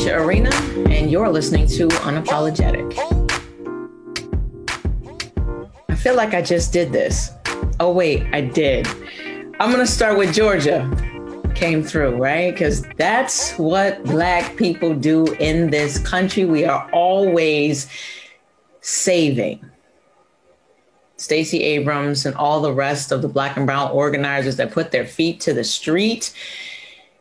Tanisha Arena, and you're listening to Unapologetic. I feel like I just did this. Oh, wait, I did. I'm going to start with Georgia. Came through, right? Because that's what Black people do in this country. We are always saving. Stacey Abrams and all the rest of the Black and Brown organizers that put their feet to the street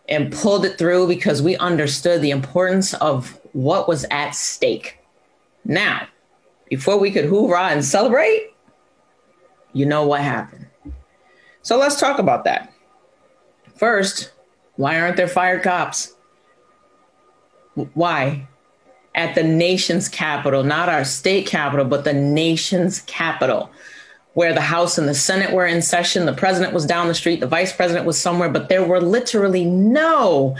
and pulled it through because we understood the importance of what was at stake. Now, before we could hoorah and celebrate, you know what happened. So let's talk about that. First, why aren't there fired cops? Why? At the nation's capital, not our state capital, but the nation's capital where the House and the Senate were in session. The president was down the street, the vice president was somewhere, but there were literally no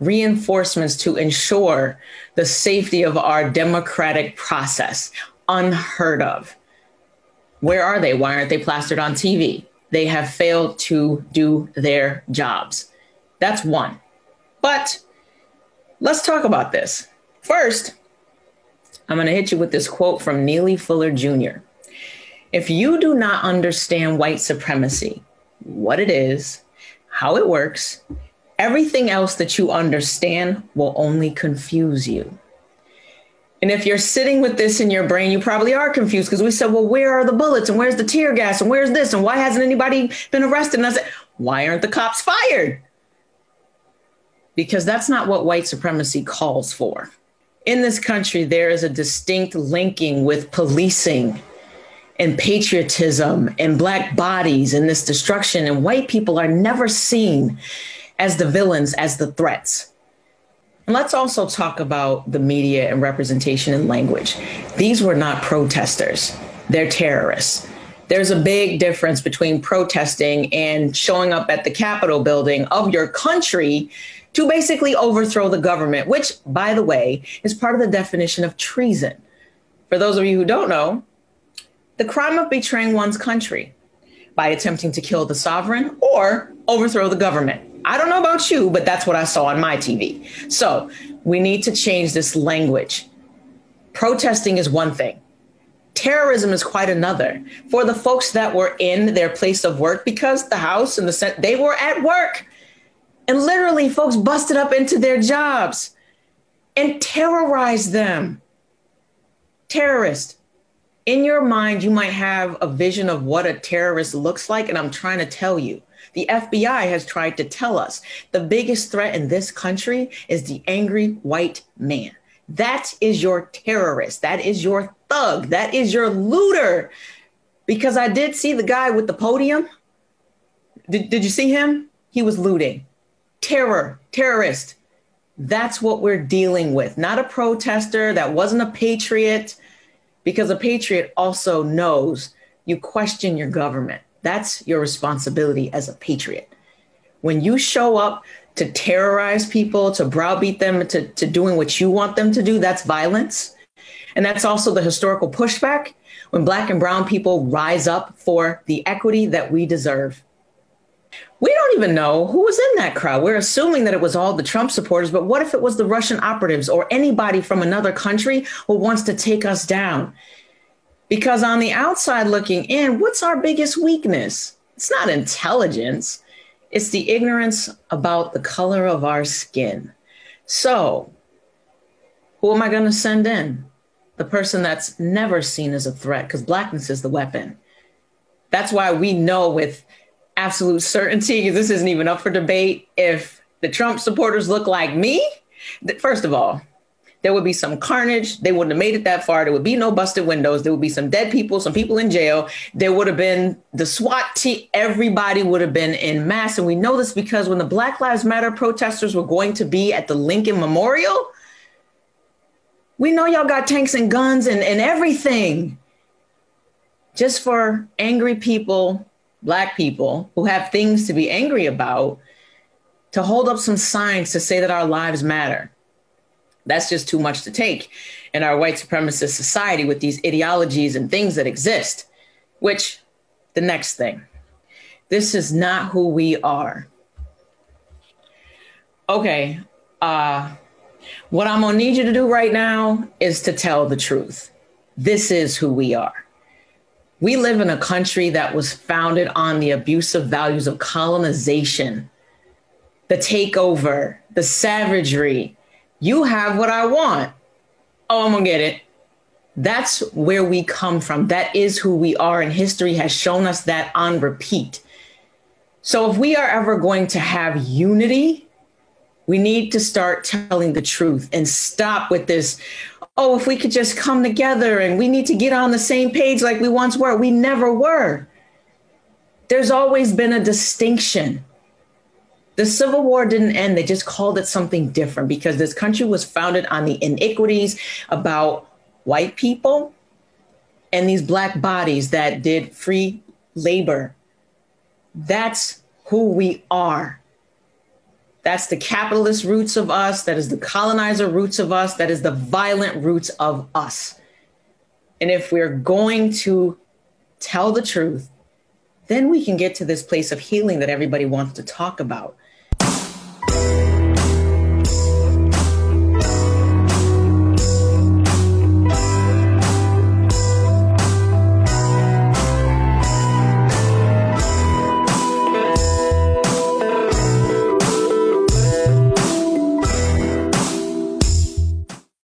reinforcements to ensure the safety of our democratic process. Unheard of. Where are they? Why aren't they plastered on TV? They have failed to do their jobs. That's one. But let's talk about this. First, I'm going to hit you with this quote from Neely Fuller Jr. If you do not understand white supremacy, what it is, how it works, everything else that you understand will only confuse you. And if you're sitting with this in your brain, you probably are confused because we said, well, where are the bullets and where's the tear gas and where's this and why hasn't anybody been arrested? And I said, why aren't the cops fired? Because that's not what white supremacy calls for. In this country, there is a distinct linking with policing and patriotism and black bodies and this destruction. And white people are never seen as the villains, as the threats. And let's also talk about the media and representation and language. These were not protesters, they're terrorists. There's a big difference between protesting and showing up at the Capitol building of your country to basically overthrow the government, which, by the way, is part of the definition of treason. For those of you who don't know, the crime of betraying one's country by attempting to kill the sovereign or overthrow the government. I don't know about you, but that's what I saw on my TV. So we need to change this language. Protesting is one thing. Terrorism is quite another. For the folks that were in their place of work, because the House and the Senate, they were at work. And literally, folks busted up into their jobs and terrorized them. Terrorist in your mind, you might have a vision of what a terrorist looks like. And I'm trying to tell you, the FBI has tried to tell us the biggest threat in this country is the angry white man. That is your terrorist. That is your thug. That is your looter. Because I did see the guy with the podium. Did, did you see him? He was looting. Terror, terrorist. That's what we're dealing with. Not a protester that wasn't a patriot because a patriot also knows you question your government. That's your responsibility as a patriot. When you show up to terrorize people, to browbeat them, to, to doing what you want them to do, that's violence. And that's also the historical pushback when Black and Brown people rise up for the equity that we deserve. We don't even know who was in that crowd. We're assuming that it was all the Trump supporters, but what if it was the Russian operatives or anybody from another country who wants to take us down? Because on the outside looking in, what's our biggest weakness? It's not intelligence, it's the ignorance about the color of our skin. So, who am I going to send in? The person that's never seen as a threat, because blackness is the weapon. That's why we know with absolute certainty, this isn't even up for debate. If the Trump supporters look like me, first of all, there would be some carnage. They wouldn't have made it that far. There would be no busted windows. There would be some dead people, some people in jail. There would have been the SWAT team. Everybody would have been in mass. And we know this because when the Black Lives Matter protesters were going to be at the Lincoln Memorial, we know y'all got tanks and guns and, and everything just for angry people Black people who have things to be angry about to hold up some signs to say that our lives matter. That's just too much to take in our white supremacist society with these ideologies and things that exist. Which, the next thing, this is not who we are. Okay, uh, What I'm to need you to do right now is to tell the truth. This is who we are. We live in a country that was founded on the abusive values of colonization, the takeover, the savagery. You have what I want. Oh, I'm going to get it. That's where we come from. That is who we are. And history has shown us that on repeat. So if we are ever going to have unity, we need to start telling the truth and stop with this. Oh, if we could just come together and we need to get on the same page like we once were. We never were. There's always been a distinction. The Civil War didn't end, they just called it something different because this country was founded on the iniquities about white people and these black bodies that did free labor. That's who we are. That's the capitalist roots of us. That is the colonizer roots of us. That is the violent roots of us. And if we're going to tell the truth, then we can get to this place of healing that everybody wants to talk about.